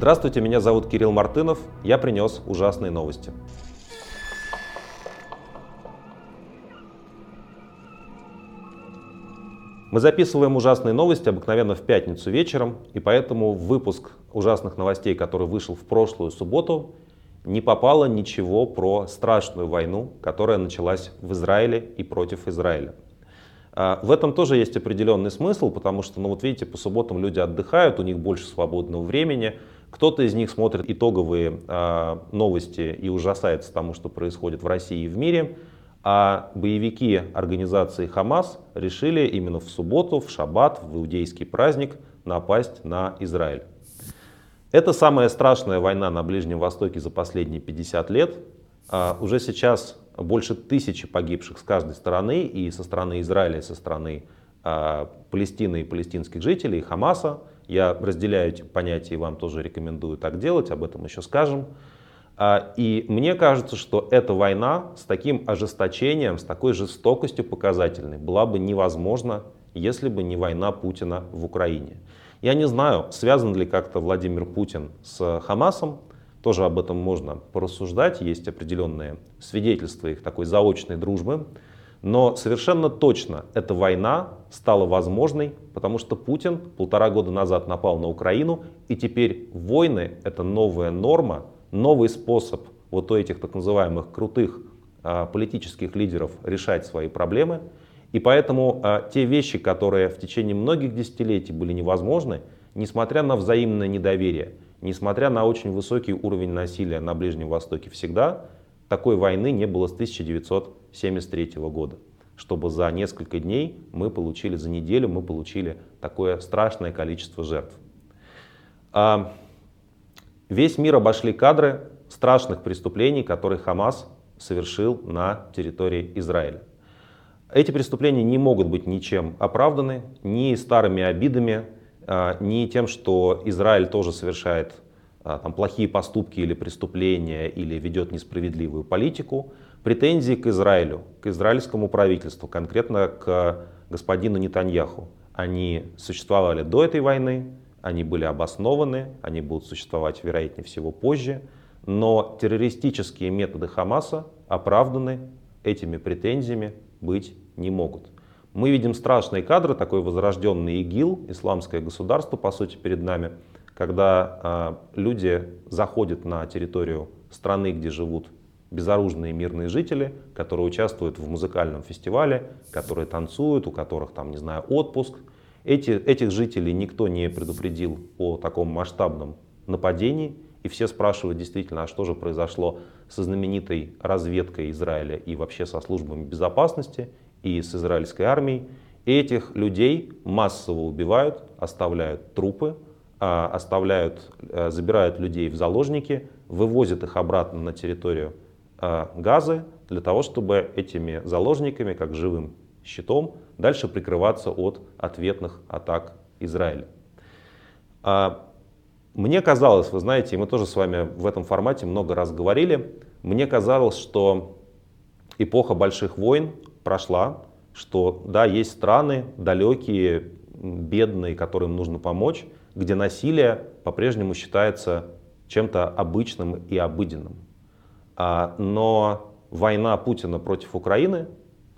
Здравствуйте, меня зовут Кирилл Мартынов. Я принес ужасные новости. Мы записываем ужасные новости обыкновенно в пятницу вечером, и поэтому в выпуск ужасных новостей, который вышел в прошлую субботу, не попало ничего про страшную войну, которая началась в Израиле и против Израиля. А, в этом тоже есть определенный смысл, потому что, ну вот видите, по субботам люди отдыхают, у них больше свободного времени, кто-то из них смотрит итоговые а, новости и ужасается тому, что происходит в России и в мире, а боевики организации Хамас решили именно в субботу, в шаббат, в иудейский праздник напасть на Израиль. Это самая страшная война на Ближнем Востоке за последние 50 лет. А, уже сейчас больше тысячи погибших с каждой стороны, и со стороны Израиля, и со стороны а, Палестины и палестинских жителей, и Хамаса. Я разделяю эти понятия и вам тоже рекомендую так делать, об этом еще скажем. А, и мне кажется, что эта война с таким ожесточением, с такой жестокостью показательной была бы невозможна, если бы не война Путина в Украине. Я не знаю, связан ли как-то Владимир Путин с Хамасом, тоже об этом можно порассуждать, есть определенные свидетельства их такой заочной дружбы. Но совершенно точно эта война стала возможной, потому что Путин полтора года назад напал на Украину, и теперь войны — это новая норма, новый способ вот у этих так называемых крутых а, политических лидеров решать свои проблемы. И поэтому а, те вещи, которые в течение многих десятилетий были невозможны, несмотря на взаимное недоверие, несмотря на очень высокий уровень насилия на Ближнем Востоке всегда, такой войны не было с 1973 года чтобы за несколько дней мы получили, за неделю мы получили такое страшное количество жертв. А, Весь мир обошли кадры страшных преступлений, которые Хамас совершил на территории Израиля. Эти преступления не могут быть ничем оправданы, ни старыми обидами, а, ни тем, что Израиль тоже совершает а, там, плохие поступки или преступления, или ведет несправедливую политику. Претензии к Израилю, к израильскому правительству, конкретно к господину Нетаньяху, они существовали до этой войны, они были обоснованы, они будут существовать, вероятнее всего, позже. Но террористические методы Хамаса оправданы этими претензиями быть не могут. Мы видим страшные кадры, такой возрожденный ИГИЛ, исламское государство, по сути, перед нами, когда э, люди заходят на территорию страны, где живут безоружные мирные жители, которые участвуют в музыкальном фестивале, которые танцуют, у которых там, не знаю, отпуск, эти, этих жителей никто не предупредил о таком масштабном нападении. И все спрашивают действительно, а что же произошло со знаменитой разведкой Израиля и вообще со службами безопасности и с израильской армией. И этих людей массово убивают, оставляют трупы, а, оставляют, э, забирают людей в заложники, вывозят их обратно на территорию а, Газы для того, чтобы этими заложниками, как живым щитом, дальше прикрываться от ответных атак Израиля. А, мне казалось, вы знаете, мы тоже с вами в этом формате много раз говорили, мне казалось, что эпоха больших войн прошла, что да, есть страны далекие, бедные, которым нужно помочь, где насилие по-прежнему считается чем-то обычным и обыденным. А, но война Путина против Украины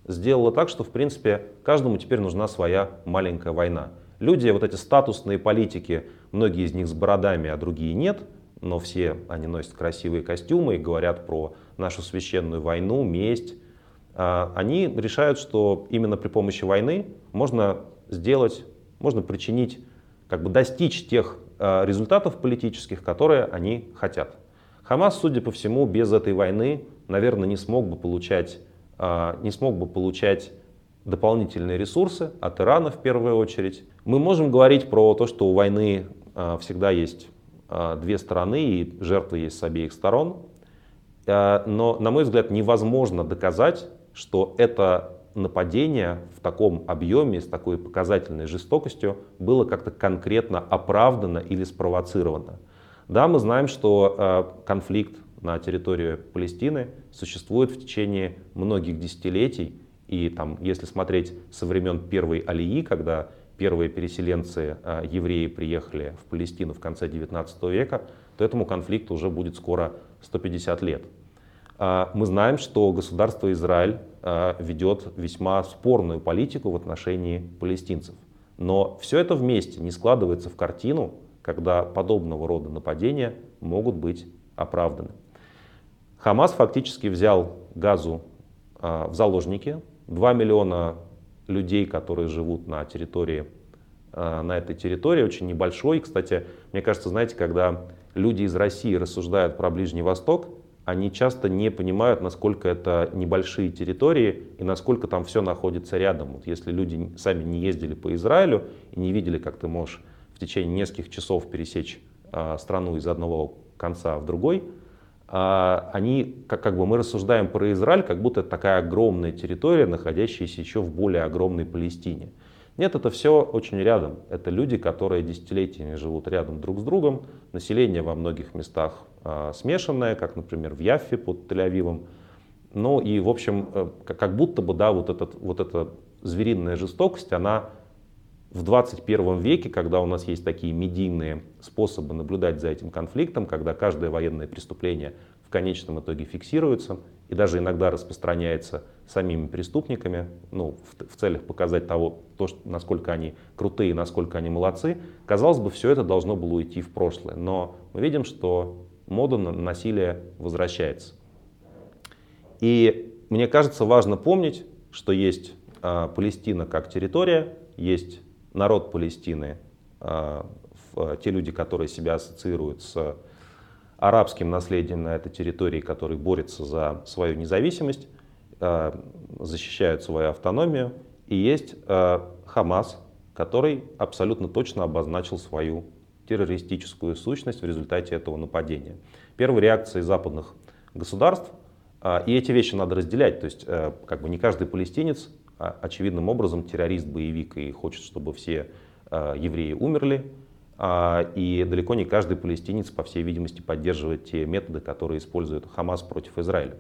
сделала так, что, в принципе, каждому теперь нужна своя маленькая война. Люди, вот эти статусные политики, многие из них с бородами, а другие нет, но все они носят красивые костюмы и говорят про нашу священную войну, месть. А, они решают, что именно при помощи войны можно сделать, можно причинить, как бы достичь тех а, результатов политических, которые они хотят. Хамас, судя по всему, без этой войны, наверное, не смог бы получать а, не смог бы получать дополнительные ресурсы от Ирана в первую очередь. Мы можем говорить про то, что у войны а, всегда есть а, две стороны и жертвы есть с обеих сторон. Но, на мой взгляд, невозможно доказать, что это нападение в таком объеме, с такой показательной жестокостью было как-то конкретно оправдано или спровоцировано. Да, мы знаем, что конфликт на территории Палестины существует в течение многих десятилетий. И там, если смотреть со времен первой Алии, когда первые переселенцы, э, евреи, приехали в Палестину в конце 19 века, то этому конфликту уже будет скоро 150 лет. А, мы знаем, что государство Израиль ведет весьма спорную политику в отношении палестинцев. Но все это вместе не складывается в картину, когда подобного рода нападения могут быть оправданы. Хамас фактически взял Газу а, в заложники. 2 миллиона людей, которые живут на территории, на этой территории, очень небольшой. Кстати, мне кажется, знаете, когда люди из России рассуждают про Ближний Восток, они часто не понимают, насколько это небольшие территории и насколько там все находится рядом. Вот если люди сами не ездили по Израилю и не видели, как ты можешь течение нескольких часов пересечь э, страну из одного конца в другой, э, они, как, как бы мы рассуждаем про Израиль, как будто это такая огромная территория, находящаяся еще в более огромной Палестине. Нет, это все очень рядом. Это люди, которые десятилетиями живут рядом друг с другом. Население во многих местах э, смешанное, как, например, в Яффе под Тель-Авивом. Ну и, в общем, э, как будто бы, да, вот, этот, вот эта звериная жестокость, она в 21 веке, когда у нас есть такие медийные способы наблюдать за этим конфликтом, когда каждое военное преступление в конечном итоге фиксируется и даже иногда распространяется самими преступниками, ну, в, в целях показать того, то, что, насколько они крутые, насколько они молодцы, казалось бы, все это должно было уйти в прошлое. Но мы видим, что мода на насилие возвращается. И мне кажется, важно помнить, что есть э, Палестина как территория, есть народ Палестины, э, в, те люди, которые себя ассоциируют с арабским наследием на этой территории, который борется за свою независимость, Э, защищают свою автономию, и есть э, Хамас, который абсолютно точно обозначил свою террористическую сущность в результате этого нападения. Первой реакцией западных государств, э, и эти вещи надо разделять, то есть как бы не каждый палестинец а, очевидным образом террорист, боевик и хочет, чтобы все евреи умерли, а, и далеко не каждый палестинец, по всей видимости, поддерживает те методы, которые использует Хамас против Израиля.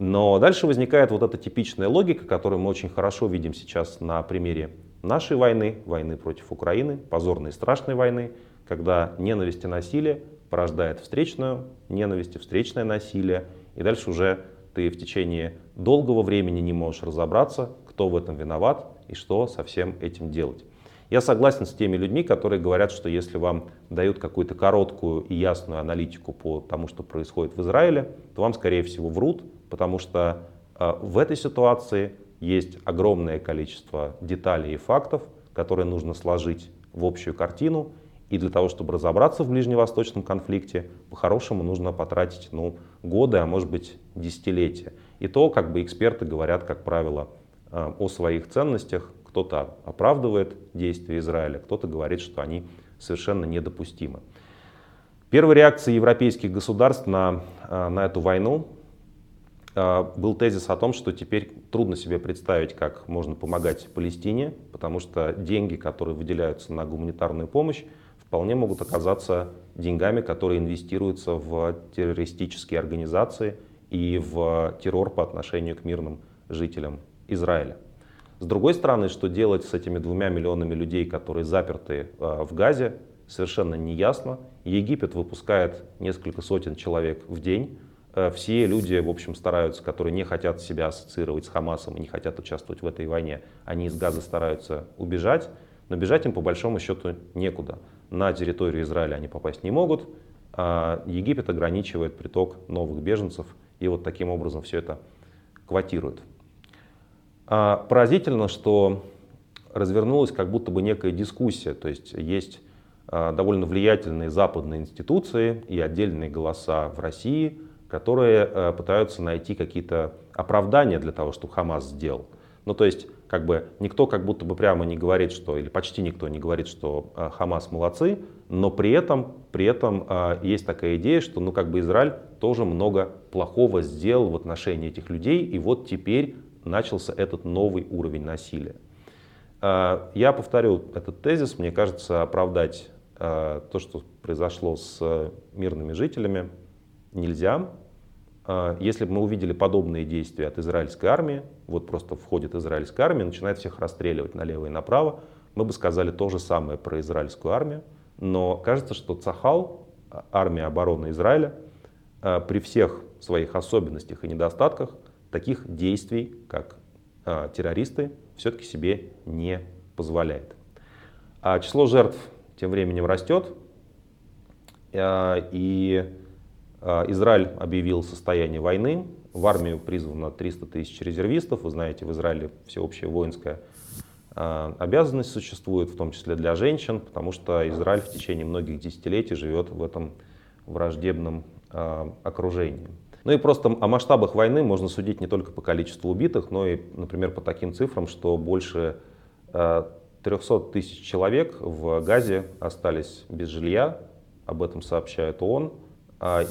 Но дальше возникает вот эта типичная логика, которую мы очень хорошо видим сейчас на примере нашей войны, войны против Украины, позорной и страшной войны, когда ненависть и насилие порождает встречную ненависть и встречное насилие, и дальше уже ты в течение долгого времени не можешь разобраться, кто в этом виноват и что со всем этим делать. Я согласен с теми людьми, которые говорят, что если вам дают какую-то короткую и ясную аналитику по тому, что происходит в Израиле, то вам, скорее всего, врут, потому что э, в этой ситуации есть огромное количество деталей и фактов, которые нужно сложить в общую картину. И для того, чтобы разобраться в ближневосточном конфликте, по-хорошему нужно потратить ну, годы, а может быть десятилетия. И то, как бы эксперты говорят, как правило, о своих ценностях. Кто-то оправдывает действия Израиля, кто-то говорит, что они совершенно недопустимы. Первая реакция европейских государств на, э, на эту войну а, был тезис о том, что теперь трудно себе представить, как можно помогать Палестине, потому что деньги, которые выделяются на гуманитарную помощь, вполне могут оказаться деньгами, которые инвестируются в террористические организации и в террор по отношению к мирным жителям Израиля. С другой стороны, что делать с этими двумя миллионами людей, которые заперты а, в Газе, совершенно не ясно. Египет выпускает несколько сотен человек в день, Э, все люди, в общем, стараются, которые не хотят себя ассоциировать с Хамасом и не хотят участвовать в этой войне, они из Газа стараются убежать, но бежать им по большому счету некуда. На территорию Израиля они попасть не могут, а Египет ограничивает приток новых беженцев, и вот таким образом все это квотирует. А поразительно, что развернулась как будто бы некая дискуссия, то есть есть а, довольно влиятельные западные институции и отдельные голоса в России – которые э, пытаются найти какие-то оправдания для того, что Хамас сделал. Ну, то есть, как бы никто как будто бы прямо не говорит, что, или почти никто не говорит, что э, Хамас молодцы, но при этом, при этом есть такая идея, что, ну, как бы Израиль тоже много плохого сделал в отношении этих людей, и вот теперь начался этот новый уровень насилия. Э, я повторю этот тезис, мне кажется, оправдать э, то, что произошло с мирными жителями, нельзя. А, если бы мы увидели подобные действия от израильской армии, вот просто входит израильская армия, начинает всех расстреливать налево и направо, мы бы сказали то же самое про израильскую армию. Но кажется, что Цахал, армия обороны Израиля, при всех своих особенностях и недостатках, таких действий, как э, террористы, все-таки себе не позволяет. А число жертв тем временем растет, э, и Израиль объявил состояние войны, в армию призвано 300 тысяч резервистов. Вы знаете, в Израиле всеобщая воинская а, обязанность существует, в том числе для женщин, потому что Израиль в течение многих десятилетий живет в этом враждебном а, окружении. Ну и просто о масштабах войны можно судить не только по количеству убитых, но и, например, по таким цифрам, что больше 300 а, тысяч человек в Газе остались без жилья, об этом сообщает ООН,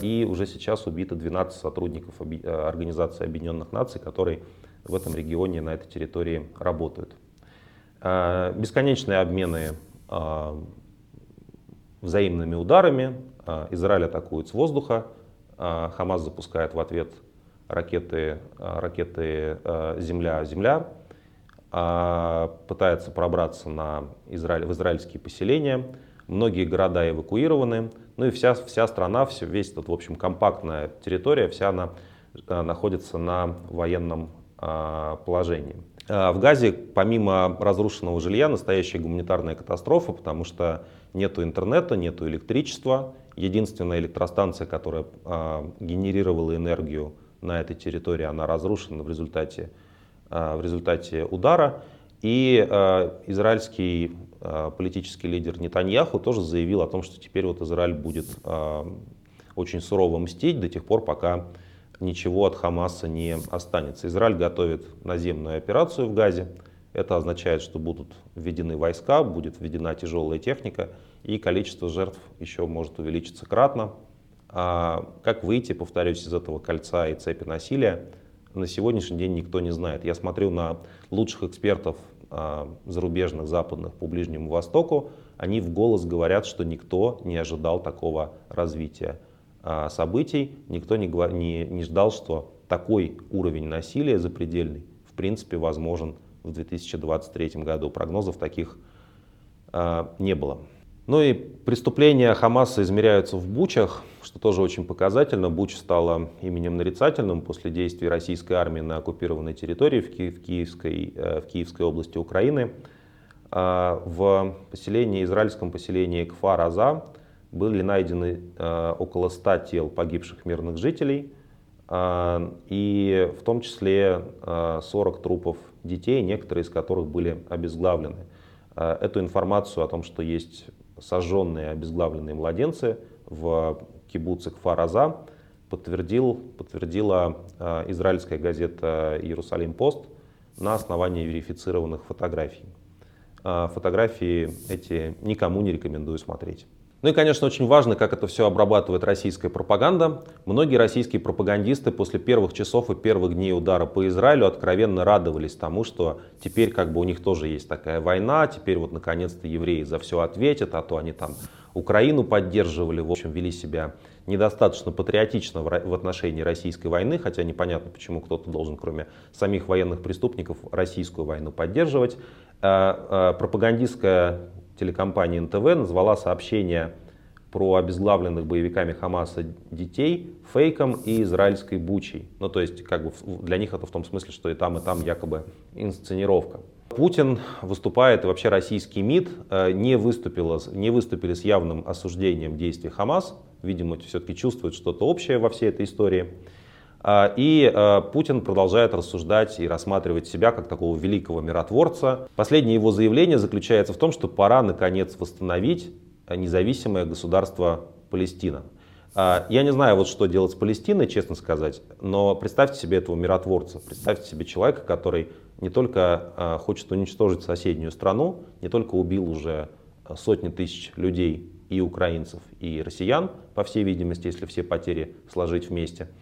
и уже сейчас убито 12 сотрудников Организации Объединенных Наций, которые в этом регионе, на этой территории работают. Э, бесконечные обмены э, взаимными ударами. Э, Израиль атакует с воздуха, Хамас запускает в ответ ракеты, ракеты «Земля-Земля», пытается пробраться на Израиль, в израильские поселения. Многие города эвакуированы. Ну и вся, вся страна, все, весь этот, в общем, компактная территория, вся она находится на военном положении. В Газе, помимо разрушенного жилья, настоящая гуманитарная катастрофа, потому что нет интернета, нет электричества. Единственная электростанция, которая э, генерировала энергию на этой территории, она разрушена в результате, э, в результате удара. И э, израильский политический лидер Нетаньяху тоже заявил о том, что теперь вот Израиль будет очень сурово мстить до тех пор, пока ничего от Хамаса не останется. Израиль готовит наземную операцию в Газе. Это означает, что будут введены войска, будет введена тяжелая техника, и количество жертв еще может увеличиться кратно. А как выйти, повторюсь, из этого кольца и цепи насилия, на сегодняшний день никто не знает. Я смотрю на лучших экспертов а, зарубежных, западных по Ближнему Востоку. Они в голос говорят, что никто не ожидал такого развития. А, событий никто не, не, не ждал, что такой уровень насилия запредельный в принципе возможен в 2023 году. Прогнозов таких э, не было. Ну и преступления Хамаса измеряются в Бучах, что тоже очень показательно. Буч стала именем нарицательным после действий российской армии на оккупированной территории в, Ки в, Киевской, э, в Киевской области Украины. Э, в поселении, израильском поселении Кфар-Аза были найдены э, около 100 тел погибших мирных жителей, э, и в том числе 40 э, трупов детей, некоторые из которых были обезглавлены. Эту информацию о том, что есть сожженные обезглавленные младенцы в кибуце Кфараза, подтвердил, подтвердила израильская газета «Иерусалим Пост» на основании верифицированных фотографий. Фотографии эти никому не рекомендую смотреть. Ну и, конечно, очень важно, как это все обрабатывает российская пропаганда. Многие российские пропагандисты после первых часов и первых дней удара по Израилю откровенно радовались тому, что теперь как бы у них тоже есть такая война, теперь вот наконец-то евреи за все ответят, а то они там Украину поддерживали, в общем, вели себя недостаточно патриотично в отношении российской войны, хотя непонятно, почему кто-то должен, кроме самих военных преступников, российскую войну поддерживать. Э, э, пропагандистская телекомпания НТВ назвала сообщение про обезглавленных боевиками Хамаса детей фейком и израильской бучей. Ну, то есть, как бы для них это в том смысле, что и там, и там якобы инсценировка. Путин выступает, и вообще российский МИД э, не, выступила, не выступили с явным осуждением действий Хамас. Видимо, все-таки чувствуют что-то общее во всей этой истории. А, и а, Путин продолжает рассуждать и рассматривать себя как такого великого миротворца. Последнее его заявление заключается в том, что пора наконец восстановить независимое государство Палестина. А, я не знаю, вот что делать с Палестиной, честно сказать, но представьте себе этого миротворца, представьте себе человека, который не только хочет уничтожить соседнюю страну, не только убил уже сотни тысяч людей и украинцев, и россиян, по всей видимости, если все потери сложить вместе –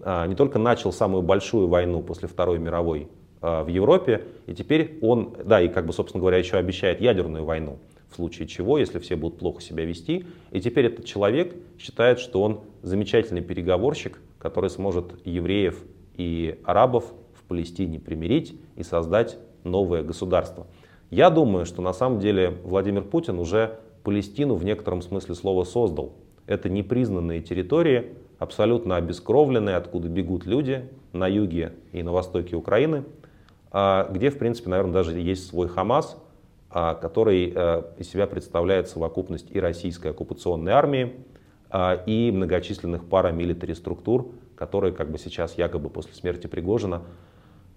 не только начал самую большую войну после Второй мировой а, в Европе, и теперь он, да, и как бы, собственно говоря, еще обещает ядерную войну, в случае чего, если все будут плохо себя вести. И теперь этот человек считает, что он замечательный переговорщик, который сможет евреев и арабов в Палестине примирить и создать новое государство. Я думаю, что на самом деле Владимир Путин уже Палестину в некотором смысле слова создал. Это непризнанные территории, абсолютно обескровленные, откуда бегут люди на юге и на востоке Украины, а, где, в принципе, наверное, даже есть свой Хамас, а, который э, из себя представляет совокупность и российской оккупационной армии, а, и многочисленных парамилитари структур, которые как бы сейчас якобы после смерти Пригожина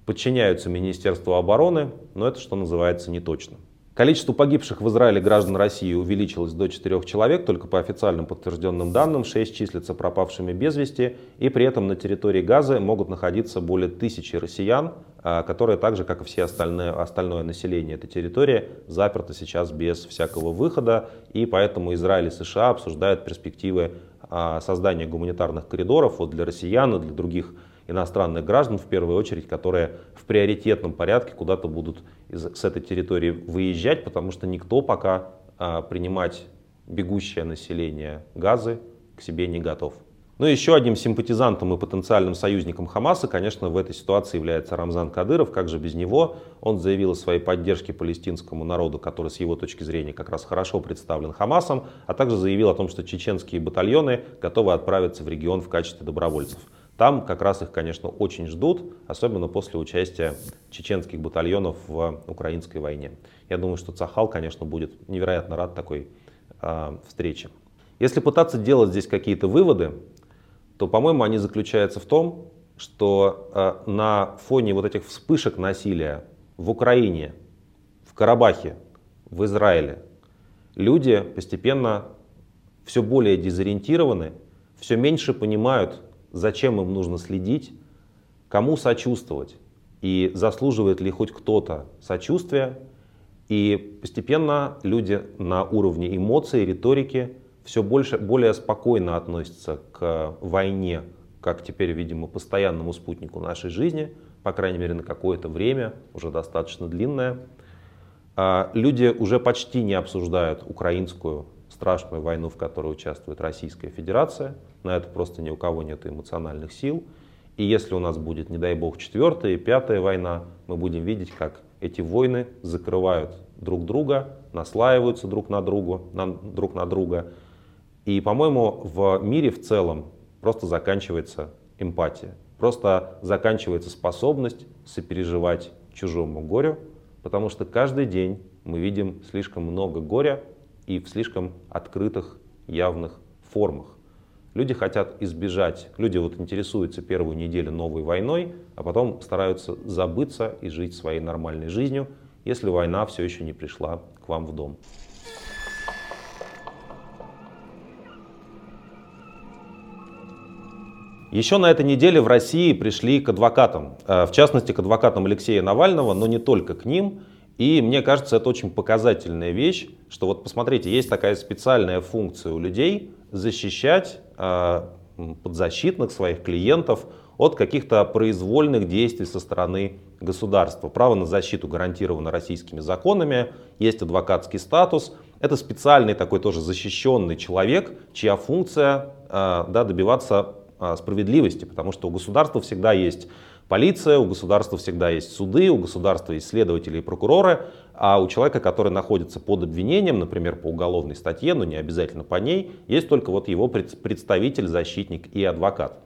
подчиняются Министерству обороны, но это, что называется, не точно. Количество погибших в Израиле граждан России увеличилось до 4 человек, только по официальным подтвержденным данным 6 числятся пропавшими без вести, и при этом на территории Газы могут находиться более тысячи россиян, а, которые так же, как и все остальные, остальное население этой территории, заперты сейчас без всякого выхода, и поэтому Израиль и США обсуждают перспективы а, создания гуманитарных коридоров вот для россиян и для других иностранных граждан, в первую очередь, которые в приоритетном порядке куда-то будут из, с этой территории выезжать, потому что никто пока а, принимать бегущее население Газы к себе не готов. Ну и еще одним симпатизантом и потенциальным союзником Хамаса, конечно, в этой ситуации является Рамзан Кадыров. Как же без него? Он заявил о своей поддержке палестинскому народу, который с его точки зрения как раз хорошо представлен Хамасом, а также заявил о том, что чеченские батальоны готовы отправиться в регион в качестве добровольцев. Там как раз их, конечно, очень ждут, особенно после участия чеченских батальонов в украинской войне. Я думаю, что Цахал, конечно, будет невероятно рад такой э, встрече. Если пытаться делать здесь какие-то выводы, то, по-моему, они заключаются в том, что э, на фоне вот этих вспышек насилия в Украине, в Карабахе, в Израиле, люди постепенно все более дезориентированы, все меньше понимают, зачем им нужно следить, кому сочувствовать и заслуживает ли хоть кто-то сочувствия. И постепенно люди на уровне эмоций, риторики все больше, более спокойно относятся к войне, как теперь, видимо, постоянному спутнику нашей жизни, по крайней мере, на какое-то время, уже достаточно длинное. А люди уже почти не обсуждают украинскую страшную войну, в которой участвует Российская Федерация. На это просто ни у кого нет эмоциональных сил. И если у нас будет, не дай бог, четвертая и пятая война, мы будем видеть, как эти войны закрывают друг друга, наслаиваются друг на, другу, на, друг на друга. И, по-моему, в мире в целом просто заканчивается эмпатия. Просто заканчивается способность сопереживать чужому горю, потому что каждый день мы видим слишком много горя и в слишком открытых, явных формах. Люди хотят избежать, люди вот интересуются первую неделю новой войной, а потом стараются забыться и жить своей нормальной жизнью, если война все еще не пришла к вам в дом. Еще на этой неделе в России пришли к адвокатам, э, в частности к адвокатам Алексея Навального, но не только к ним. И мне кажется, это очень показательная вещь, что вот посмотрите, есть такая специальная функция у людей защищать подзащитных своих клиентов от каких-то произвольных действий со стороны государства. Право на защиту гарантировано российскими законами, есть адвокатский статус. Это специальный такой тоже защищенный человек, чья функция э, да, добиваться э, справедливости, потому что у государства всегда есть полиция, у государства всегда есть суды, у государства есть следователи и прокуроры, а у человека, который находится под обвинением, например, по уголовной статье, но не обязательно по ней, есть только вот его представитель, защитник и адвокат.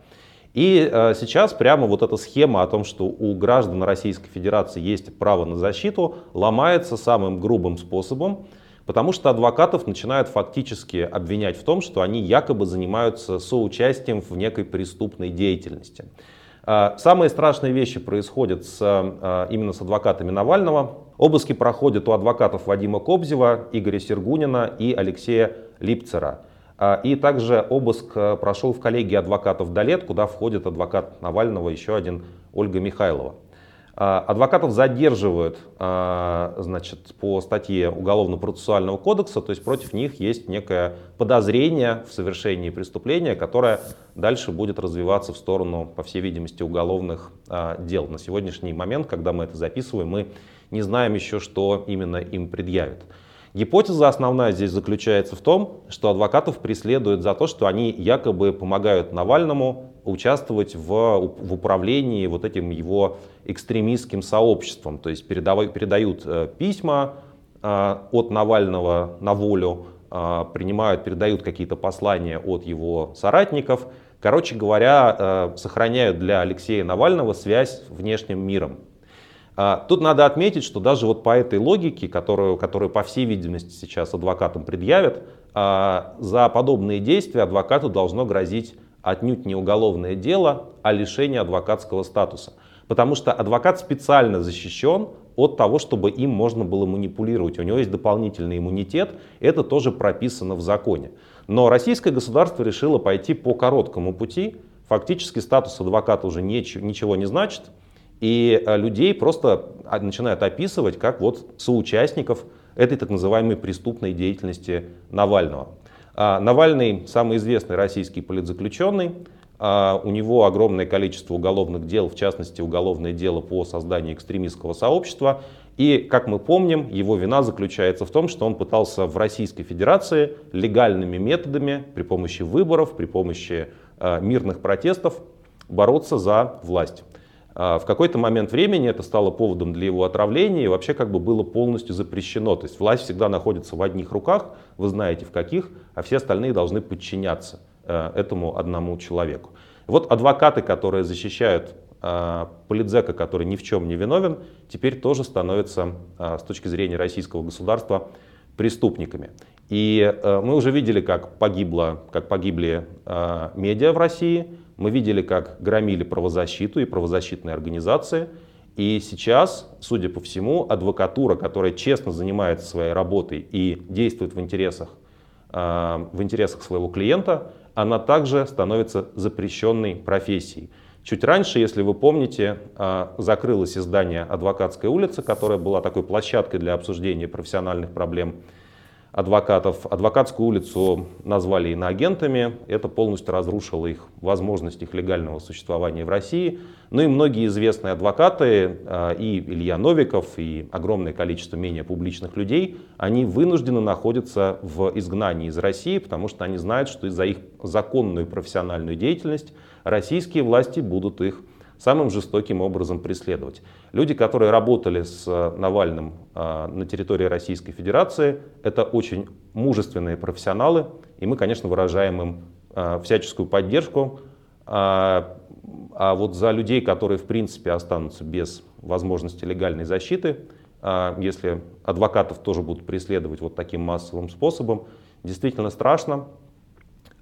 И э, сейчас прямо вот эта схема о том, что у граждан Российской Федерации есть право на защиту, ломается самым грубым способом, потому что адвокатов начинают фактически обвинять в том, что они якобы занимаются соучастием в некой преступной деятельности. А, самые страшные вещи происходят с, а, именно с адвокатами Навального. Обыски проходят у адвокатов Вадима Кобзева, Игоря Сергунина и Алексея Липцера. А, и также обыск прошел в коллегии адвокатов Далет, куда входит адвокат Навального, еще один Ольга Михайлова. А, адвокатов задерживают а, значит, по статье Уголовно-процессуального кодекса, то есть против них есть некое подозрение в совершении преступления, которое дальше будет развиваться в сторону, по всей видимости, уголовных а, дел. На сегодняшний момент, когда мы это записываем, мы не знаем еще, что именно им предъявят. Гипотеза основная здесь заключается в том, что адвокатов преследуют за то, что они якобы помогают Навальному участвовать в, в управлении вот этим его экстремистским сообществом. То есть передав, передают э, письма э, от Навального на волю, э, принимают, передают какие-то послания от его соратников. Короче говоря, сохраняют для Алексея Навального связь с внешним миром. Тут надо отметить, что даже вот по этой логике, которую, которую по всей видимости сейчас адвокатам предъявят, за подобные действия адвокату должно грозить отнюдь не уголовное дело, а лишение адвокатского статуса. Потому что адвокат специально защищен от того, чтобы им можно было манипулировать. У него есть дополнительный иммунитет, это тоже прописано в законе. Но российское государство решило пойти по короткому пути. Фактически статус адвоката уже ничего не значит. И э, людей просто а, начинают описывать как вот соучастников этой так называемой преступной деятельности Навального. А, Навальный самый известный российский политзаключенный. А, у него огромное количество уголовных дел, в частности уголовное дело по созданию экстремистского сообщества. И, как мы помним, его вина заключается в том, что он пытался в Российской Федерации легальными методами, при помощи выборов, при помощи мирных протестов бороться за власть. А, в какой-то момент времени это стало поводом для его отравления и вообще как бы было полностью запрещено. То есть власть всегда находится в одних руках, вы знаете в каких, а все остальные должны подчиняться э, этому одному человеку. Вот адвокаты, которые защищают э, политзека, который ни в чем не виновен, теперь тоже становятся э, с точки зрения российского государства преступниками. И мы уже видели, как, погибло, как погибли медиа в России, мы видели, как громили правозащиту и правозащитные организации. И сейчас, судя по всему, адвокатура, которая честно занимается своей работой и действует в интересах, а, в интересах своего клиента, она также становится запрещенной профессией. Чуть раньше, если вы помните, а, закрылось издание «Адвокатская улица», которая была такой площадкой для обсуждения профессиональных проблем адвокатов. Адвокатскую улицу назвали иноагентами. Это полностью разрушило их возможность их легального существования в России. Ну и многие известные адвокаты, а, и Илья Новиков, и огромное количество менее публичных людей, они вынуждены находиться в изгнании из России, потому что они знают, что из-за их законную профессиональную деятельность российские власти будут их самым жестоким образом преследовать. Люди, которые работали с э, Навальным э, на территории Российской Федерации, это очень мужественные профессионалы, и мы, конечно, выражаем им э, всяческую поддержку. А, а вот за людей, которые, в принципе, останутся без возможности легальной защиты, если адвокатов тоже будут преследовать вот таким массовым способом, действительно страшно.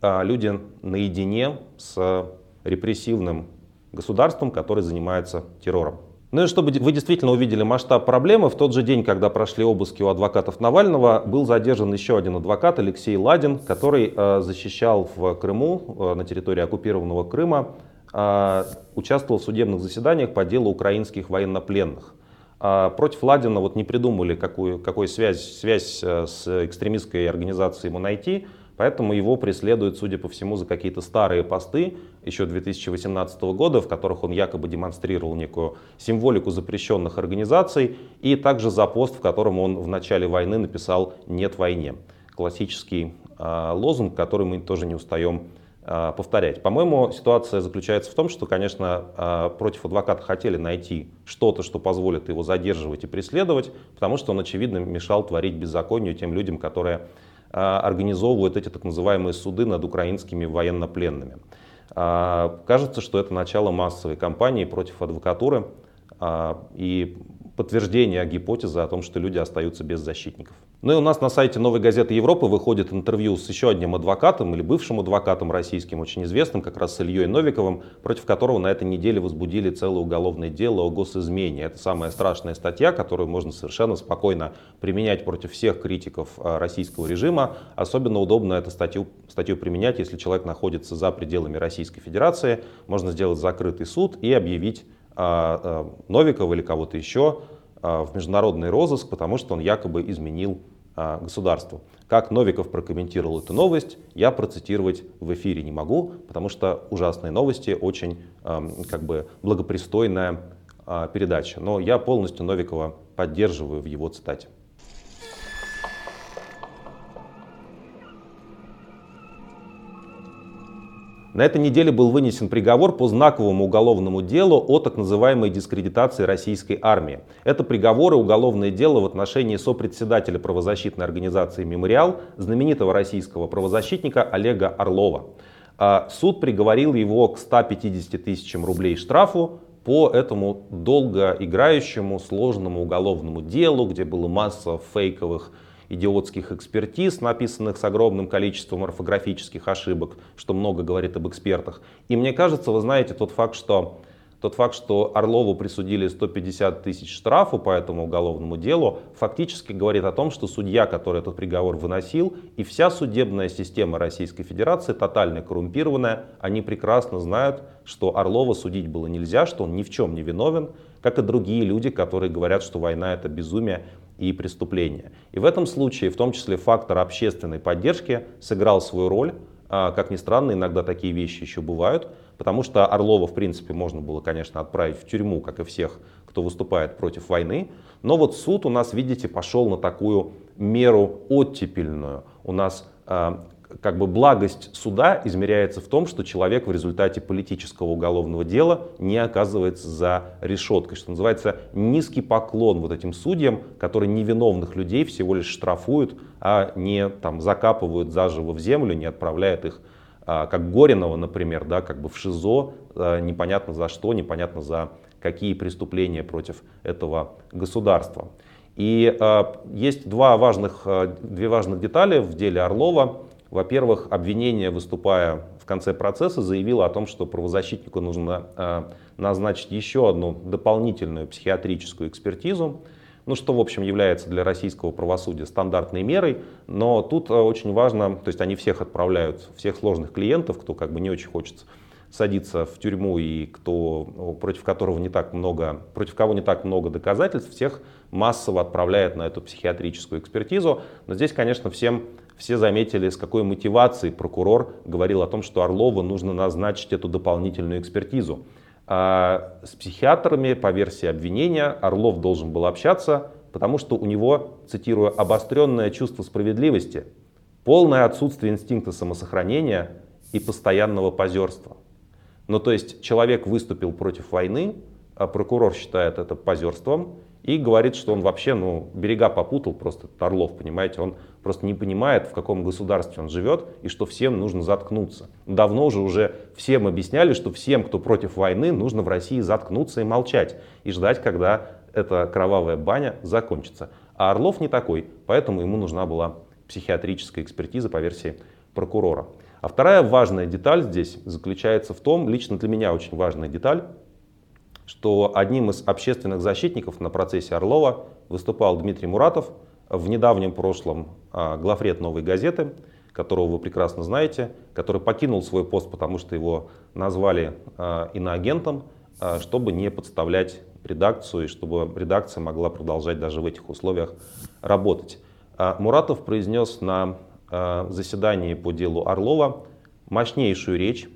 Люди наедине с репрессивным государством, которое занимается террором. Ну и чтобы вы действительно увидели масштаб проблемы, в тот же день, когда прошли обыски у адвокатов Навального, был задержан еще один адвокат, Алексей Ладин, который э, защищал в Крыму, э, на территории оккупированного Крыма, э, участвовал в судебных заседаниях по делу украинских военнопленных. Э, против Ладина вот не придумали, какую, какую связь, связь э, с экстремистской организацией ему найти, Поэтому его преследуют, судя по всему, за какие-то старые посты еще 2018 года, в которых он якобы демонстрировал некую символику запрещенных организаций, и также за пост, в котором он в начале войны написал «Нет войне». Классический э, лозунг, который мы тоже не устаем э, повторять. По-моему, ситуация заключается в том, что, конечно, э, против адвоката хотели найти что-то, что позволит его задерживать и преследовать, потому что он, очевидно, мешал творить беззаконию тем людям, которые организовывают эти так называемые суды над украинскими военнопленными. А, кажется, что это начало массовой кампании против адвокатуры. А, и подтверждение гипотезы о том, что люди остаются без защитников. Ну и у нас на сайте Новой газеты Европы выходит интервью с еще одним адвокатом или бывшим адвокатом российским, очень известным, как раз с Ильей Новиковым, против которого на этой неделе возбудили целое уголовное дело о госизмене. Это самая страшная статья, которую можно совершенно спокойно применять против всех критиков а, российского режима. Особенно удобно эту статью, статью применять, если человек находится за пределами Российской Федерации. Можно сделать закрытый суд и объявить а, а, Новикова или кого-то еще в международный розыск, потому что он якобы изменил а, государству. Как Новиков прокомментировал эту новость, я процитировать в эфире не могу, потому что ужасные новости очень как бы благопристойная а, передача. Но я полностью Новикова поддерживаю в его цитате. На этой неделе был вынесен приговор по знаковому уголовному делу о так называемой дискредитации российской армии. Это приговор и уголовное дело в отношении сопредседателя правозащитной организации «Мемориал», знаменитого российского правозащитника Олега Орлова. А суд приговорил его к 150 тысячам рублей штрафу по этому долго играющему сложному уголовному делу, где было масса фейковых идиотских экспертиз, написанных с огромным количеством орфографических ошибок, что много говорит об экспертах. И мне кажется, вы знаете, тот факт, что тот факт, что Орлову присудили 150 тысяч штрафу по этому уголовному делу, фактически говорит о том, что судья, который этот приговор выносил, и вся судебная система Российской Федерации тотально коррумпированная, они прекрасно знают, что Орлова судить было нельзя, что он ни в чем не виновен, как и другие люди, которые говорят, что война это безумие и преступление. И в этом случае, в том числе, фактор общественной поддержки сыграл свою роль. А, как ни странно, иногда такие вещи еще бывают, потому что Орлова, в принципе, можно было, конечно, отправить в тюрьму, как и всех, кто выступает против войны. Но вот суд у нас, видите, пошел на такую меру оттепельную. У нас а, как бы благость суда измеряется в том, что человек в результате политического уголовного дела не оказывается за решеткой, что называется низкий поклон вот этим судьям, которые невиновных людей всего лишь штрафуют, а не там закапывают заживо в землю, не отправляют их а, как Горинова, например, да, как бы в ШИЗО, а, непонятно за что, непонятно за какие преступления против этого государства. И э, есть два важных, две важных детали в деле Орлова. Во-первых, обвинение, выступая в конце процесса, заявило о том, что правозащитнику нужно э, назначить еще одну дополнительную психиатрическую экспертизу, ну, что, в общем, является для российского правосудия стандартной мерой, но тут э, очень важно, то есть они всех отправляют, всех сложных клиентов, кто как бы не очень хочет садиться в тюрьму и кто, против которого не так много, против кого не так много доказательств, всех массово отправляет на эту психиатрическую экспертизу. Но здесь, конечно, всем все заметили, с какой мотивацией прокурор говорил о том, что Орлову нужно назначить эту дополнительную экспертизу. А с психиатрами, по версии обвинения, Орлов должен был общаться, потому что у него, цитирую, обостренное чувство справедливости, полное отсутствие инстинкта самосохранения и постоянного позерства. Ну то есть человек выступил против войны, а прокурор считает это позерством, и говорит, что он вообще, ну, берега попутал, просто Орлов, понимаете, он просто не понимает, в каком государстве он живет, и что всем нужно заткнуться. Давно уже уже всем объясняли, что всем, кто против войны, нужно в России заткнуться и молчать, и ждать, когда эта кровавая баня закончится. А Орлов не такой, поэтому ему нужна была психиатрическая экспертиза по версии прокурора. А вторая важная деталь здесь заключается в том, лично для меня очень важная деталь, что одним из общественных защитников на процессе Орлова выступал Дмитрий Муратов, в недавнем прошлом а, главред «Новой газеты», которого вы прекрасно знаете, который покинул свой пост, потому что его назвали а, иноагентом, а, чтобы не подставлять редакцию и чтобы редакция могла продолжать даже в этих условиях работать. Муратов произнес на заседании по делу Орлова мощнейшую речь,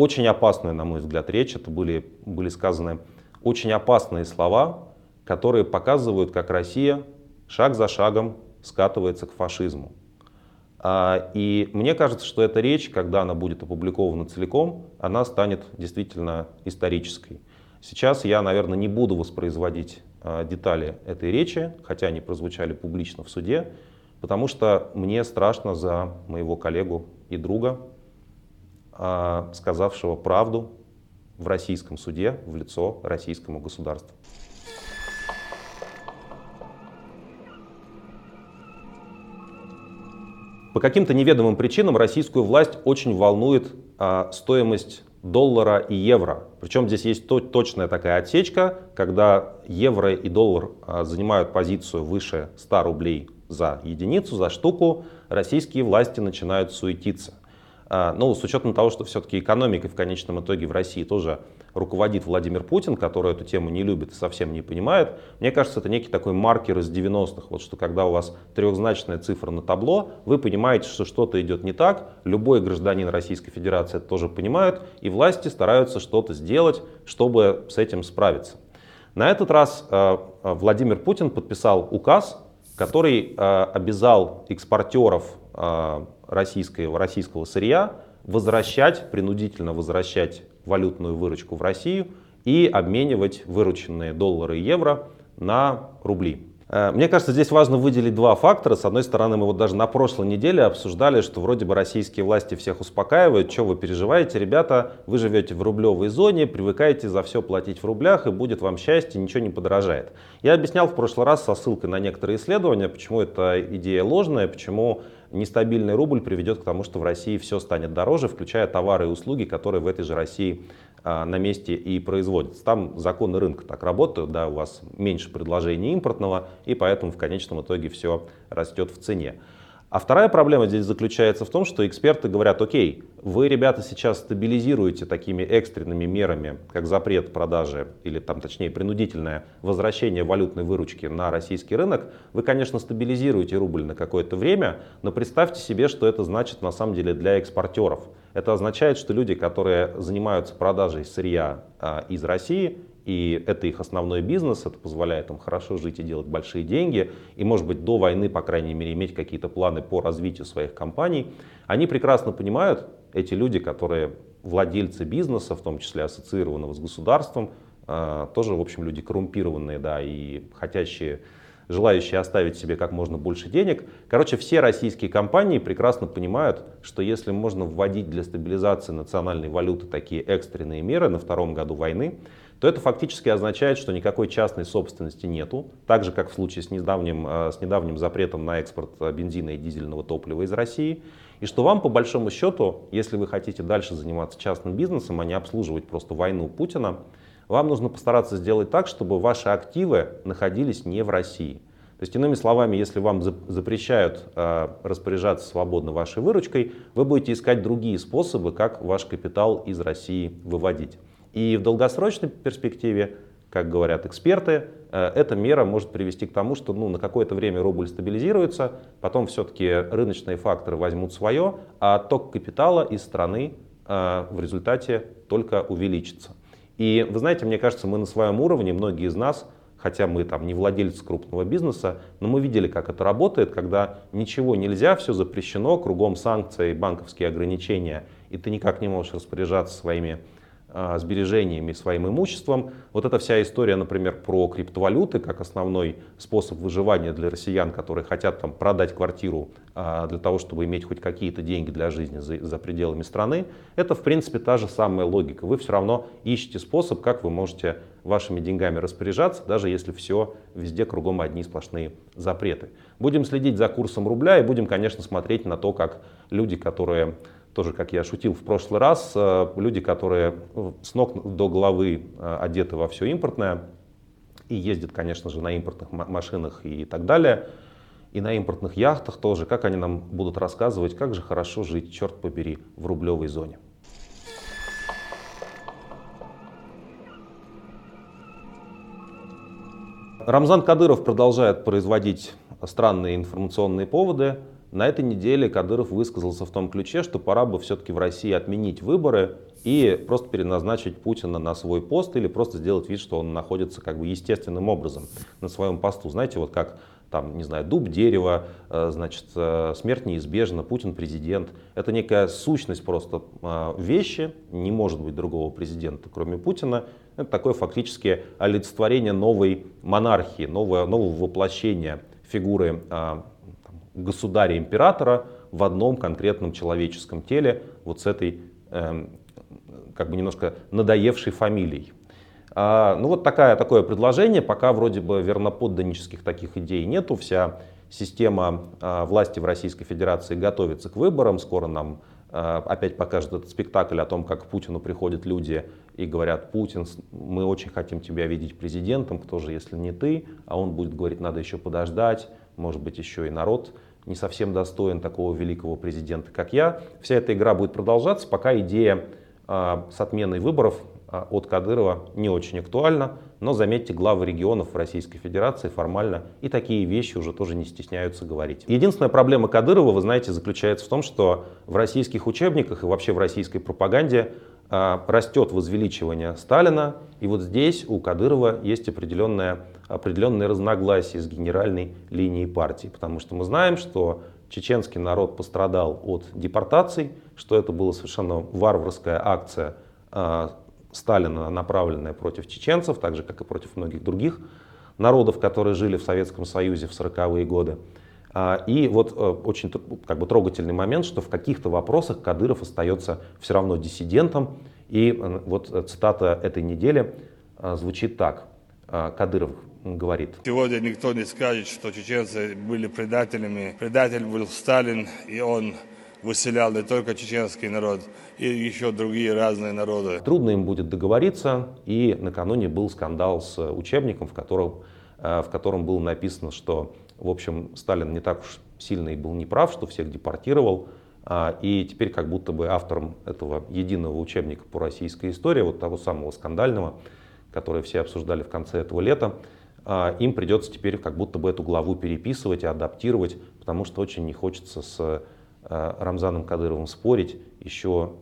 очень опасная, на мой взгляд, речь. Это были, были сказаны очень опасные слова, которые показывают, как Россия шаг за шагом скатывается к фашизму. А, и мне кажется, что эта речь, когда она будет опубликована целиком, она станет действительно исторической. Сейчас я, наверное, не буду воспроизводить а, детали этой речи, хотя они прозвучали публично в суде, потому что мне страшно за моего коллегу и друга, сказавшего правду в российском суде в лицо российскому государству. По каким-то неведомым причинам российскую власть очень волнует а, стоимость доллара и евро. Причем здесь есть то, точная такая отсечка, когда евро и доллар а, занимают позицию выше 100 рублей за единицу, за штуку, российские власти начинают суетиться. А, ну, с учетом того, что все-таки экономикой в конечном итоге в России тоже руководит Владимир Путин, который эту тему не любит и совсем не понимает, мне кажется, это некий такой маркер из 90-х, вот что когда у вас трехзначная цифра на табло, вы понимаете, что что-то идет не так, любой гражданин Российской Федерации это тоже понимает, и власти стараются что-то сделать, чтобы с этим справиться. На этот раз э, Владимир Путин подписал указ, который э, обязал экспортеров э, российского, российского сырья возвращать, принудительно возвращать валютную выручку в Россию и обменивать вырученные доллары и евро на рубли. Э, мне кажется, здесь важно выделить два фактора. С одной стороны, мы вот даже на прошлой неделе обсуждали, что вроде бы российские власти всех успокаивают. Что вы переживаете, ребята? Вы живете в рублевой зоне, привыкаете за все платить в рублях, и будет вам счастье, ничего не подорожает. Я объяснял в прошлый раз со ссылкой на некоторые исследования, почему эта идея ложная, почему нестабильный рубль приведет к тому, что в России все станет дороже, включая товары и услуги, которые в этой же России а, на месте и производится. Там законы рынка так работают, да, у вас меньше предложения импортного, и поэтому в конечном итоге все растет в цене. А вторая проблема здесь заключается в том, что эксперты говорят, окей, вы, ребята, сейчас стабилизируете такими экстренными мерами, как запрет продажи или там, точнее, принудительное возвращение валютной выручки на российский рынок, вы, конечно, стабилизируете рубль на какое-то время, но представьте себе, что это значит на самом деле для экспортеров. Это означает, что люди, которые занимаются продажей сырья а, из России, и это их основной бизнес, это позволяет им хорошо жить и делать большие деньги, и, может быть, до войны, по крайней мере, иметь какие-то планы по развитию своих компаний. Они прекрасно понимают, эти люди, которые владельцы бизнеса, в том числе ассоциированного с государством, а, тоже, в общем, люди коррумпированные, да, и хотящие желающие оставить себе как можно больше денег. Короче, все российские компании прекрасно понимают, что если можно вводить для стабилизации национальной валюты такие экстренные меры на втором году войны, то это фактически означает, что никакой частной собственности нету, так же, как в случае с недавним, э, с недавним запретом на экспорт э, бензина и дизельного топлива из России, и что вам, по большому счету, если вы хотите дальше заниматься частным бизнесом, а не обслуживать просто войну Путина, вам нужно постараться сделать так, чтобы ваши активы находились не в России. То есть, иными словами, если вам запрещают э, распоряжаться свободно вашей выручкой, вы будете искать другие способы, как ваш капитал из России выводить. И в долгосрочной перспективе, как говорят эксперты, э, эта мера может привести к тому, что ну, на какое-то время рубль стабилизируется, потом все-таки рыночные факторы возьмут свое, а отток капитала из страны э, в результате только увеличится. И вы знаете, мне кажется, мы на своем уровне, многие из нас, хотя мы там не владельцы крупного бизнеса, но мы видели, как это работает, когда ничего нельзя, все запрещено, кругом санкции, банковские ограничения, и ты никак не можешь распоряжаться своими сбережениями, своим имуществом. Вот эта вся история, например, про криптовалюты как основной способ выживания для россиян, которые хотят там, продать квартиру а, для того, чтобы иметь хоть какие-то деньги для жизни за, за пределами страны, это в принципе та же самая логика. Вы все равно ищете способ, как вы можете вашими деньгами распоряжаться, даже если все везде кругом одни сплошные запреты. Будем следить за курсом рубля и будем, конечно, смотреть на то, как люди, которые тоже, как я шутил в прошлый раз, э, люди, которые с ног до головы э, одеты во все импортное и ездят, конечно же, на импортных машинах и так далее, и на импортных яхтах тоже, как они нам будут рассказывать, как же хорошо жить, черт побери, в рублевой зоне. Рамзан Кадыров продолжает производить странные информационные поводы. На этой неделе Кадыров высказался в том ключе, что пора бы все-таки в России отменить выборы и просто переназначить Путина на свой пост или просто сделать вид, что он находится как бы естественным образом на своем посту. Знаете, вот как там, не знаю, дуб, дерево, э, значит, э, смерть неизбежна, Путин президент. Это некая сущность просто э, вещи, не может быть другого президента, кроме Путина. Это такое фактически олицетворение новой монархии, нового, нового воплощения фигуры государя-императора в одном конкретном человеческом теле, вот с этой э, как бы немножко надоевшей фамилией. А, ну вот такая, такое предложение, пока вроде бы верноподданнических таких идей нету, вся система а, власти в Российской Федерации готовится к выборам, скоро нам а, опять покажут этот спектакль о том, как к Путину приходят люди и говорят, Путин, мы очень хотим тебя видеть президентом, кто же, если не ты, а он будет говорить, надо еще подождать, может быть, еще и народ не совсем достоин такого великого президента, как я. Вся эта игра будет продолжаться, пока идея э, с отменой выборов э, от Кадырова не очень актуальна. Но заметьте, главы регионов Российской Федерации формально и такие вещи уже тоже не стесняются говорить. Единственная проблема Кадырова, вы знаете, заключается в том, что в российских учебниках и вообще в российской пропаганде а, растет возвеличивание Сталина, и вот здесь у Кадырова есть определенное, определенные разногласия с генеральной линией партии, потому что мы знаем, что чеченский народ пострадал от депортаций, что это была совершенно варварская акция э, Сталина, направленная против чеченцев, так же, как и против многих других народов, которые жили в Советском Союзе в 40-е годы. А, и вот э, очень как бы, трогательный момент, что в каких-то вопросах Кадыров остается все равно диссидентом. И э, вот цитата этой недели э, звучит так. Кадыров говорит. Сегодня никто не скажет, что чеченцы были предателями. Предатель был Сталин, и он выселял не только чеченский народ, и еще другие разные народы. Трудно им будет договориться, и накануне был скандал с учебником, в котором, в котором было написано, что в общем, Сталин не так уж сильно и был неправ, что всех депортировал. А, и теперь как будто бы автором этого единого учебника по российской истории, вот того самого скандального, который все обсуждали в конце этого лета, а, им придется теперь как будто бы эту главу переписывать и адаптировать, потому что очень не хочется с а, Рамзаном Кадыровым спорить, еще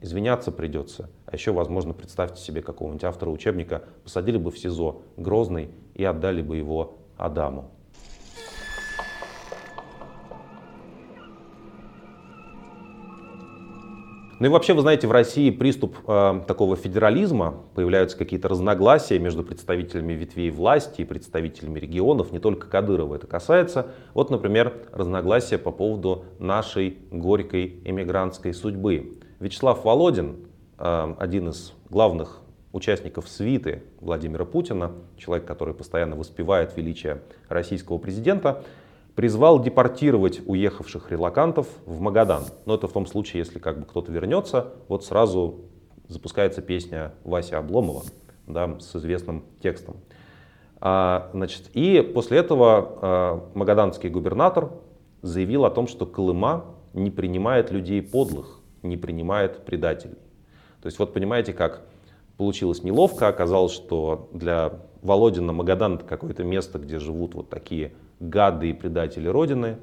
извиняться придется. А еще, возможно, представьте себе какого-нибудь автора учебника, посадили бы в СИЗО Грозный и отдали бы его Адаму. Ну и вообще, вы знаете, в России приступ э, такого федерализма, появляются какие-то разногласия между представителями ветвей власти и представителями регионов, не только Кадырова это касается. Вот, например, разногласия по поводу нашей горькой эмигрантской судьбы. Вячеслав Володин, э, один из главных участников свиты Владимира Путина, человек, который постоянно воспевает величие российского президента, призвал депортировать уехавших релакантов в Магадан. Но это в том случае, если как бы кто-то вернется, вот сразу запускается песня Васи Обломова да, с известным текстом. А, значит, и после этого а, магаданский губернатор заявил о том, что Колыма не принимает людей подлых, не принимает предателей. То есть вот понимаете, как получилось неловко. Оказалось, что для Володина Магадан это какое-то место, где живут вот такие гады и предатели Родины,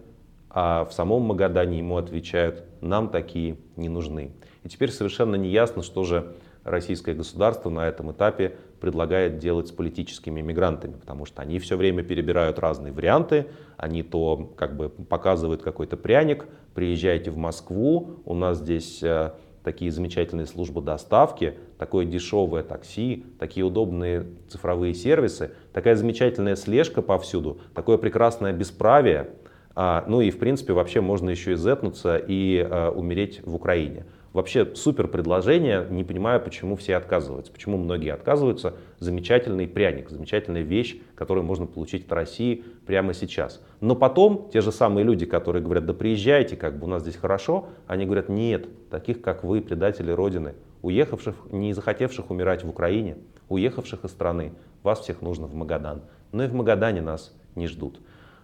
а в самом Магадане ему отвечают, нам такие не нужны. И теперь совершенно не ясно, что же российское государство на этом этапе предлагает делать с политическими мигрантами, потому что они все время перебирают разные варианты, они то как бы показывают какой-то пряник, приезжайте в Москву, у нас здесь э, такие замечательные службы доставки, такое дешевое такси, такие удобные цифровые сервисы, такая замечательная слежка повсюду, такое прекрасное бесправие. А, ну и в принципе вообще можно еще и зетнуться и а, умереть в Украине. Вообще супер предложение, не понимаю, почему все отказываются, почему многие отказываются. Замечательный пряник, замечательная вещь, которую можно получить в России прямо сейчас. Но потом те же самые люди, которые говорят, да приезжайте, как бы у нас здесь хорошо, они говорят, нет, таких как вы, предатели Родины, уехавших, не захотевших умирать в Украине, уехавших из страны, вас всех нужно в Магадан. Но и в Магадане нас не ждут.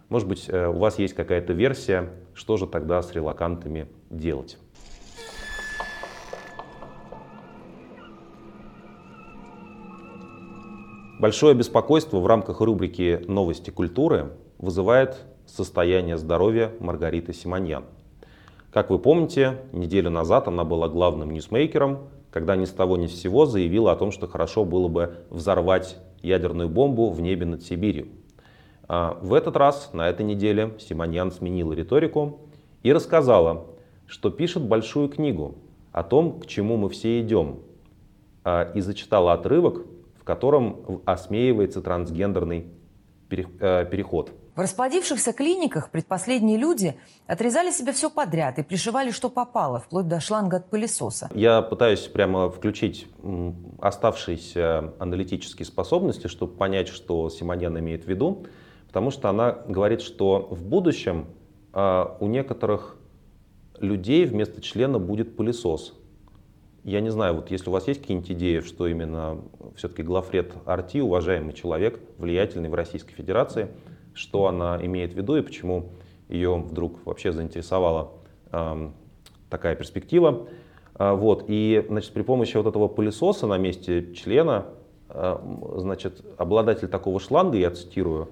Может быть, э, у вас есть какая-то версия, что же тогда с релакантами делать. Большое беспокойство в рамках рубрики «Новости культуры» вызывает состояние здоровья Маргариты Симоньян. Как вы помните, неделю назад она была главным ньюсмейкером, когда ни с того ни с сего заявила о том, что хорошо было бы взорвать ядерную бомбу в небе над Сибирью. А в этот раз, на этой неделе, Симоньян сменила риторику и рассказала, что пишет большую книгу о том, к чему мы все идем, а, и зачитала отрывок, котором осмеивается трансгендерный э, переход. В расплодившихся клиниках предпоследние люди отрезали себе все подряд и пришивали, что попало, вплоть до шланга от пылесоса. Я пытаюсь прямо включить оставшиеся аналитические способности, чтобы понять, что Симоньян имеет в виду, потому что она говорит, что в будущем а, у некоторых людей вместо члена будет пылесос. Я не знаю, вот если у вас есть какие-нибудь идеи, что именно все-таки главред Арти, уважаемый человек, влиятельный в Российской Федерации, что она имеет в виду и почему ее вдруг вообще заинтересовала э, такая перспектива. Э, вот, и значит, при помощи вот этого пылесоса на месте члена, э, значит, обладатель такого шланга, я цитирую,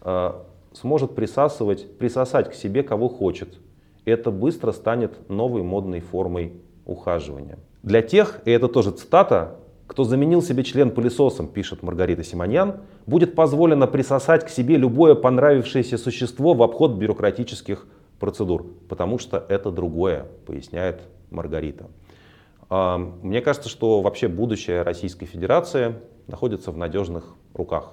э, сможет присасывать, присосать к себе кого хочет. Это быстро станет новой модной формой ухаживания. Для тех, и это тоже цитата, кто заменил себе член пылесосом, пишет Маргарита Симоньян, будет позволено присосать к себе любое понравившееся существо в обход бюрократических процедур, потому что это другое, поясняет Маргарита. А, мне кажется, что вообще будущее Российской Федерации находится в надежных руках,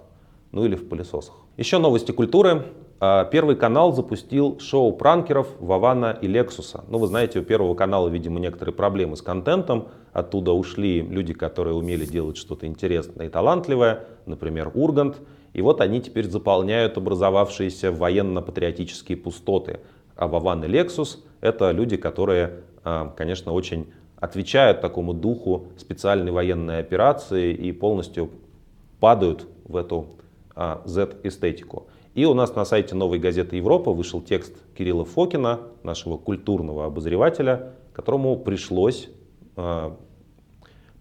ну или в пылесосах. Еще новости культуры. А, Первый канал запустил шоу пранкеров Вавана и Лексуса. Ну, вы знаете, у Первого канала, видимо, некоторые проблемы с контентом. Оттуда ушли люди, которые умели делать что-то интересное и талантливое, например, Ургант. И вот они теперь заполняют образовавшиеся военно-патриотические пустоты. А Вован и Лексус — это люди, которые, а, конечно, очень отвечают такому духу специальной военной операции и полностью падают в эту а, Z-эстетику. И у нас на сайте новой газеты Европа вышел текст Кирилла Фокина, нашего культурного обозревателя, которому пришлось э,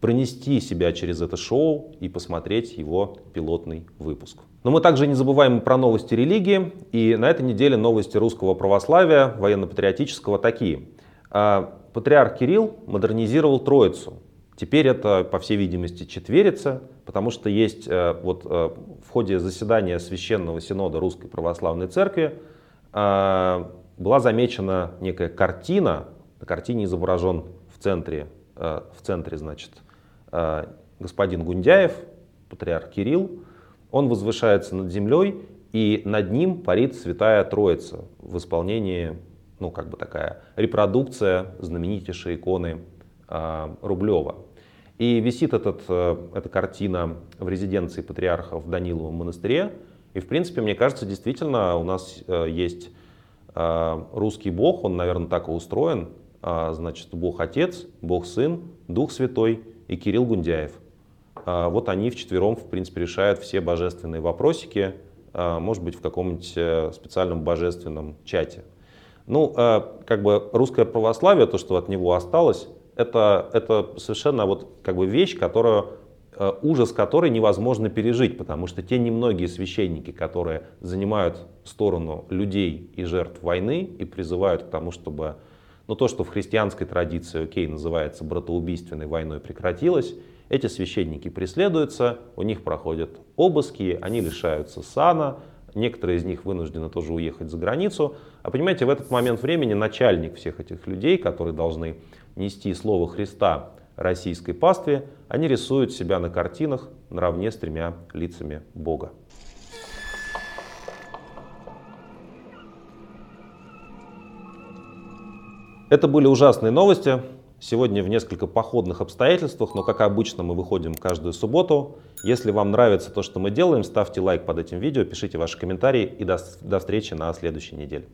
пронести себя через это шоу и посмотреть его пилотный выпуск. Но мы также не забываем про новости религии. И на этой неделе новости русского православия, военно-патриотического такие. А, патриарх Кирилл модернизировал Троицу. Теперь это, по всей видимости, четверица, потому что есть э, вот э, в ходе заседания Священного Синода Русской Православной Церкви э, была замечена некая картина. На картине изображен в центре, в центре значит, господин Гундяев, патриарх Кирилл. Он возвышается над землей, и над ним парит Святая Троица в исполнении, ну, как бы такая репродукция знаменитейшей иконы Рублева. И висит этот, э, эта картина в резиденции патриарха в Даниловом монастыре. И, в принципе, мне кажется, действительно у нас э, есть э, русский Бог, он, наверное, так и устроен. Значит, Бог Отец, Бог Сын, Дух Святой и Кирилл Гундяев. Вот они вчетвером, в принципе, решают все божественные вопросики, может быть, в каком-нибудь специальном божественном чате. Ну, как бы русское православие, то, что от него осталось, это, это совершенно вот как бы вещь, которую, э, ужас которой невозможно пережить, потому что те немногие священники, которые занимают сторону людей и жертв войны и призывают к тому, чтобы ну, то, что в христианской традиции, окей, называется братоубийственной войной, прекратилось, эти священники преследуются, у них проходят обыски, они лишаются сана, некоторые из них вынуждены тоже уехать за границу. А понимаете, в этот момент времени начальник всех этих людей, которые должны нести слово Христа российской пастве, они рисуют себя на картинах наравне с тремя лицами Бога. Это были ужасные новости. Сегодня в несколько походных обстоятельствах, но как обычно мы выходим каждую субботу. Если вам нравится то, что мы делаем, ставьте лайк под этим видео, пишите ваши комментарии и до, до встречи на следующей неделе.